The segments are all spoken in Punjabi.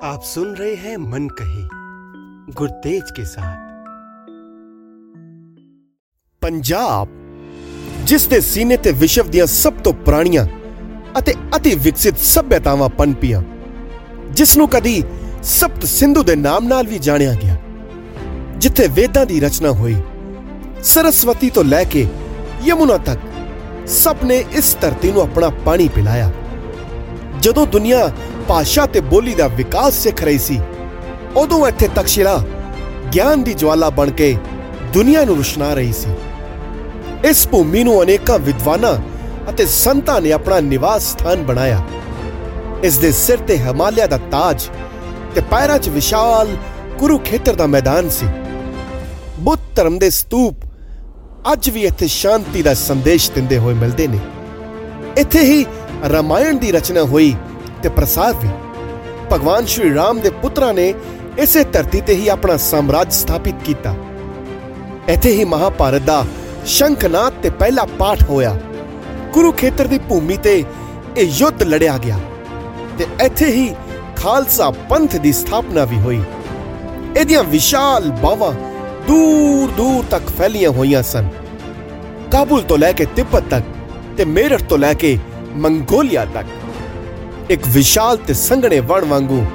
आप सुन रहे हैं मन कही गुरतेज के साथ ਪੰਜਾਬ ਜਿਸ ਦੇ ਸੀਨੇ ਤੇ ਵਿਸ਼ਵ ਦੀਆਂ ਸਭ ਤੋਂ ਪੁਰਾਣੀਆਂ ਅਤੇ ਅਤੀ ਵਿਕਸਿਤ ਸਭਿਅਤਾਵਾਂ ਪਨਪੀਆਂ ਜਿਸ ਨੂੰ ਕਦੀ ਸਪਤ ਸਿੰਧੂ ਦੇ ਨਾਮ ਨਾਲ ਵੀ ਜਾਣਿਆ ਗਿਆ ਜਿੱਥੇ ਵੇਦਾਂ ਦੀ ਰਚਨਾ ਹੋਈ ਸਰਸਵਤੀ ਤੋਂ ਲੈ ਕੇ ਯਮੁਨਾ ਤੱਕ ਸਭ ਨੇ ਇਸ ਧਰਤੀ ਨੂੰ ਆਪਣਾ ਪਾਣੀ ਪਿਲਾਇਆ ਜਦੋਂ ਦੁਨੀਆ ਭਾਸ਼ਾ ਤੇ ਬੋਲੀ ਦਾ ਵਿਕਾਸ ਸਿੱਖ ਰਹੀ ਸੀ। ਉਦੋਂ ਇੱਥੇ ਤਕਸ਼ਿਲਾ ਗਿਆਨ ਦੀ ਜਵਾਲਾ ਬਣ ਕੇ ਦੁਨੀਆ ਨੂੰ ਰੁਸ਼ਨਾ ਰਹੀ ਸੀ। ਇਸ ਭੂਮੀ ਨੂੰ ਅਨੇਕਾਂ ਵਿਦਵਾਨਾਂ ਅਤੇ ਸੰਤਾਂ ਨੇ ਆਪਣਾ ਨਿਵਾਸ ਸਥਾਨ ਬਣਾਇਆ। ਇਸ ਦੇ ਸਿਰ ਤੇ ਹਿਮਾਲਿਆ ਦਾ ਤਾਜ ਤੇ ਪੈਰਾਂ 'ਚ ਵਿਸ਼ਾਲ ਕੁਰੂਖੇਤਰ ਦਾ ਮੈਦਾਨ ਸੀ। ਬੁੱਧ ਧਰਮ ਦੇ ਸਤੂਪ ਅੱਜ ਵੀ ਇੱਥੇ ਸ਼ਾਂਤੀ ਦਾ ਸੰਦੇਸ਼ ਦਿੰਦੇ ਹੋਏ ਮਿਲਦੇ ਨੇ। ਇੱਥੇ ਹੀ ਰਾਮਾਇਣ ਦੀ ਰਚਨਾ ਹੋਈ ਤੇ ਪ੍ਰਸਾਰ ਵੀ। ਭਗਵਾਨ ਸ਼੍ਰੀ ਰਾਮ ਦੇ ਪੁੱਤਰਾਂ ਨੇ ਇਸੇ ਧਰਤੀ ਤੇ ਹੀ ਆਪਣਾ ਸਾਮਰਾਜ ਸਥਾਪਿਤ ਕੀਤਾ। ਇੱਥੇ ਹੀ ਮਹਾਭਾਰਤ ਦਾ ਸ਼ੰਖਨਾਦ ਤੇ ਪਹਿਲਾ ਪਾਠ ਹੋਇਆ। ਕੁਰੂਖੇਤਰ ਦੀ ਭੂਮੀ ਤੇ ਇਹ ਯੁੱਧ ਲੜਿਆ ਗਿਆ ਤੇ ਇੱਥੇ ਹੀ ਖਾਲਸਾ ਪੰਥ ਦੀ ਸਥਾਪਨਾ ਵੀ ਹੋਈ। ਇਹਦੀਆਂ ਵਿਸ਼ਾਲ ਬਾਵਾਂ ਦੂਰ ਦੂਰ ਤੱਕ ਫੈਲੀਆਂ ਹੋਈਆਂ ਸਨ। ਕਾਬੁਲ ਤੋਂ ਲੈ ਕੇ ਤਿੱਬਤ ਤੱਕ ਤੇ ਮੇਰਠ ਤੋਂ ਲੈ ਕੇ ਮੰਗੋਲੀਆ ਤੱਕ। ਇੱਕ ਵਿਸ਼ਾਲ ਤੇ ਸੰਘਣੇ ਵਣ ਵਾਂਗੂ।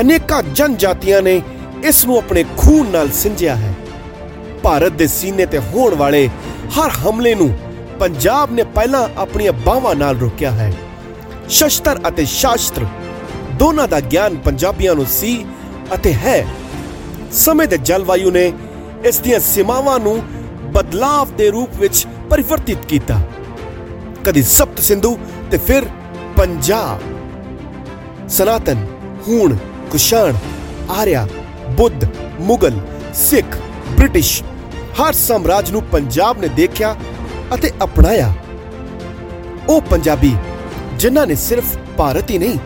ਅਨੇਕਾਂ ਜਨਜਾਤੀਆਂ ਨੇ ਇਸ ਨੂੰ ਆਪਣੇ ਖੂਨ ਨਾਲ ਸਿੰਜਿਆ ਹੈ। ਭਾਰਤ ਦੇ ਸੀਨੇ ਤੇ ਹੋਣ ਵਾਲੇ ਹਰ ਹਮਲੇ ਨੂੰ ਪੰਜਾਬ ਨੇ ਪਹਿਲਾਂ ਆਪਣੀਆਂ ਬਾਹਾਂ ਨਾਲ ਰੋਕਿਆ ਹੈ। ਸ਼ਸਤਰ ਅਤੇ ਸ਼ਾਸਤਰ ਦੋਨਾਂ ਦਾ ਗਿਆਨ ਪੰਜਾਬੀਆਂ ਨੂੰ ਸੀ ਅਤੇ ਹੈ। ਸਮੇਂ ਦੇ ਜਲਵਾਯੂ ਨੇ ਇਸ ਦੀਆਂ ਸੀਮਾਵਾਂ ਨੂੰ ਬਦਲਾਵ ਦੇ ਰੂਪ ਵਿੱਚ ਪਰਿਵਰਤਿਤ ਕੀਤਾ। ਕਦੀ ਸਪਤ ਸਿੰਧੂ ਤੇ ਫਿਰ ਪੰਜਾਬ। ਸਨਾਤਨ, ਹੂਣ, ਕੁਸ਼ਾਣ, ਆਰਿਆ, ਬੁੱਧ, ਮੁਗਲ, ਸਿੱਖ, ਬ੍ਰਿਟਿਸ਼, ਹਰ ਸਾਮਰਾਜ ਨੂੰ ਪੰਜਾਬ ਨੇ ਦੇਖਿਆ ਅਤੇ ਅਪਣਾਇਆ। ਉਹ ਪੰਜਾਬੀ, ਜਿਨ੍ਹਾਂ ਨੇ ਸਿਰਫ ਭਾਰਤ ਹੀ ਨਹੀਂ,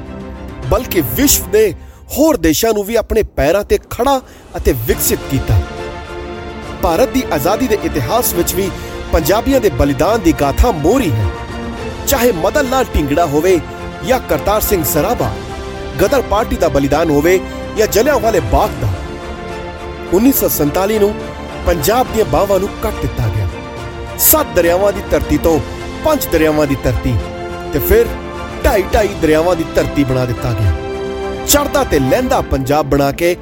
ਬਲਕਿ ਵਿਸ਼ਵ ਦੇ ਹੋਰ ਦੇਸ਼ਾਂ ਨੂੰ ਵੀ ਆਪਣੇ ਪੈਰਾਂ ਤੇ ਖੜਾ ਅਤੇ ਵਿਕਸਿਤ ਕੀਤਾ। ਭਾਰਤ ਦੀ ਆਜ਼ਾਦੀ ਦੇ ਇਤਿਹਾਸ ਵਿੱਚ ਵੀ ਪੰਜਾਬੀਆਂ ਦੇ ਬਲੀਦਾਨ ਦੀ ਗਾਥਾ ਮੋਰੀ ਹੈ। ਚਾਹੇ ਮਦਨ ਲਾਲ ਢਿੰਗੜਾ ਹੋਵੇ ਜਾਂ ਕਰਤਾਰ ਸਿੰਘ ਸਰਾਭਾ, ਗਦਰ ਪਾਰਟੀ ਦਾ ਬਲੀਦਾਨ ਹੋਵੇ ਜਾਂ ਜਲਿਆਂਵਾਲੇ ਬਾਗ ਦਾ 1947 ਨੂੰ ਪੰਜਾਬ ਦੀਆਂ ਬਾਵਾਂ ਨੂੰ ਕੱਟ ਦਿੱਤਾ ਗਿਆ। ਸੱਤ ਦਰਿਆਵਾਂ ਦੀ ਧਰਤੀ ਤੋਂ ਪੰਜ ਦਰਿਆਵਾਂ ਦੀ ਧਰਤੀ ਤੇ ਫਿਰ ਢਾਈ ਢਾਈ ਦਰਿਆਵਾਂ ਦੀ ਧਰਤੀ ਬਣਾ ਦਿੱਤਾ ਗਿਆ। ਚੜਦਾ ਤੇ ਲਹਿੰਦਾ ਪੰਜਾਬ ਬਣਾ ਕੇ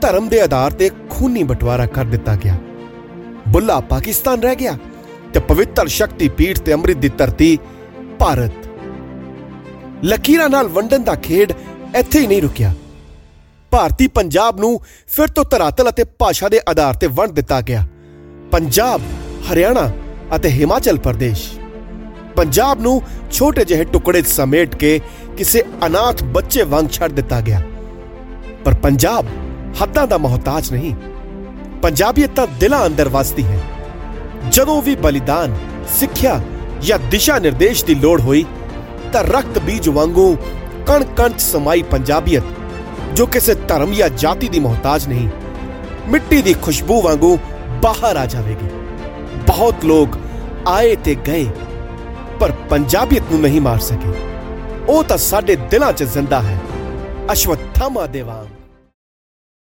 ਧਰਮ ਦੇ ਆਧਾਰ ਤੇ ਖੂਨੀ ਬਟਵਾਰਾ ਕਰ ਦਿੱਤਾ ਗਿਆ। ਬੁੱਲਾ ਪਾਕਿਸਤਾਨ ਰਹਿ ਗਿਆ ਤੇ ਪਵਿੱਤਰ ਸ਼ਕਤੀ ਪੀਠ ਤੇ ਅੰਮ੍ਰਿਤ ਦੀ ਧਰਤੀ ਭਾਰਤ। ਲਕੀਰਾਂ ਨਾਲ ਵੰਡਣ ਦਾ ਖੇਡ ਇੱਥੇ ਹੀ ਨਹੀਂ ਰੁਕਿਆ। ਭਾਰਤੀ ਪੰਜਾਬ ਨੂੰ ਫਿਰ ਤੋਂ ਧਰਾਤਲ ਅਤੇ ਭਾਸ਼ਾ ਦੇ ਆਧਾਰ ਤੇ ਵੰਡ ਦਿੱਤਾ ਗਿਆ। ਪੰਜਾਬ, ਹਰਿਆਣਾ ਅਤੇ ਹਿਮਾਚਲ ਪ੍ਰਦੇਸ਼। ਪੰਜਾਬ ਨੂੰ ਛੋਟੇ ਜਿਹੇ ਟੁਕੜੇ 'ਚ ਸਮੇਟ ਕੇ ਕਿਸੇ ਅਨਾਥ ਬੱਚੇ ਵਾਂਗ ਛੱਡ ਦਿੱਤਾ ਗਿਆ। ਪਰ ਪੰਜਾਬ ਹੱਦਾਂ ਦਾ ਮਹਤਾਜ ਨਹੀਂ। ਪੰਜਾਬੀਅਤ ਤਾਂ ਦਿਲਾਂ ਅੰਦਰ ਵਸਦੀ ਹੈ। ਜਦੋਂ ਵੀ ਬਲੀਦਾਨ, ਸਿੱਖਿਆ ਜਾਂ ਦਿਸ਼ਾ ਨਿਰਦੇਸ਼ ਦੀ ਲੋੜ ਹੋਈ, ਤਾਂ ਰਕਤ ਬੀਜ ਵਾਂਗੂ ਕਣ ਕਣ 'ਚ ਸਮਾਈ ਪੰਜਾਬੀਅਤ, ਜੋ ਕਿਸੇ ਧਰਮ ਜਾਂ ਜਾਤੀ ਦੀ ਮਹਤਾਜ ਨਹੀਂ, ਮਿੱਟੀ ਦੀ ਖੁਸ਼ਬੂ ਵਾਂਗੂ ਬਾਹਰ ਆ ਜਾਵੇਗੀ। ਬਹੁਤ ਲੋਕ ਆਏ ਤੇ ਗਏ, ਪਰ ਪੰਜਾਬੀਅਤ ਨੂੰ ਨਹੀਂ ਮਾਰ ਸਕੇ। ਉਹ ਤਾਂ ਸਾਡੇ ਦਿਲਾਂ 'ਚ ਜ਼ਿੰਦਾ ਹੈ। ਅਸ਼ਵਥਾਮਾ ਦੇ ਵਾਂਗ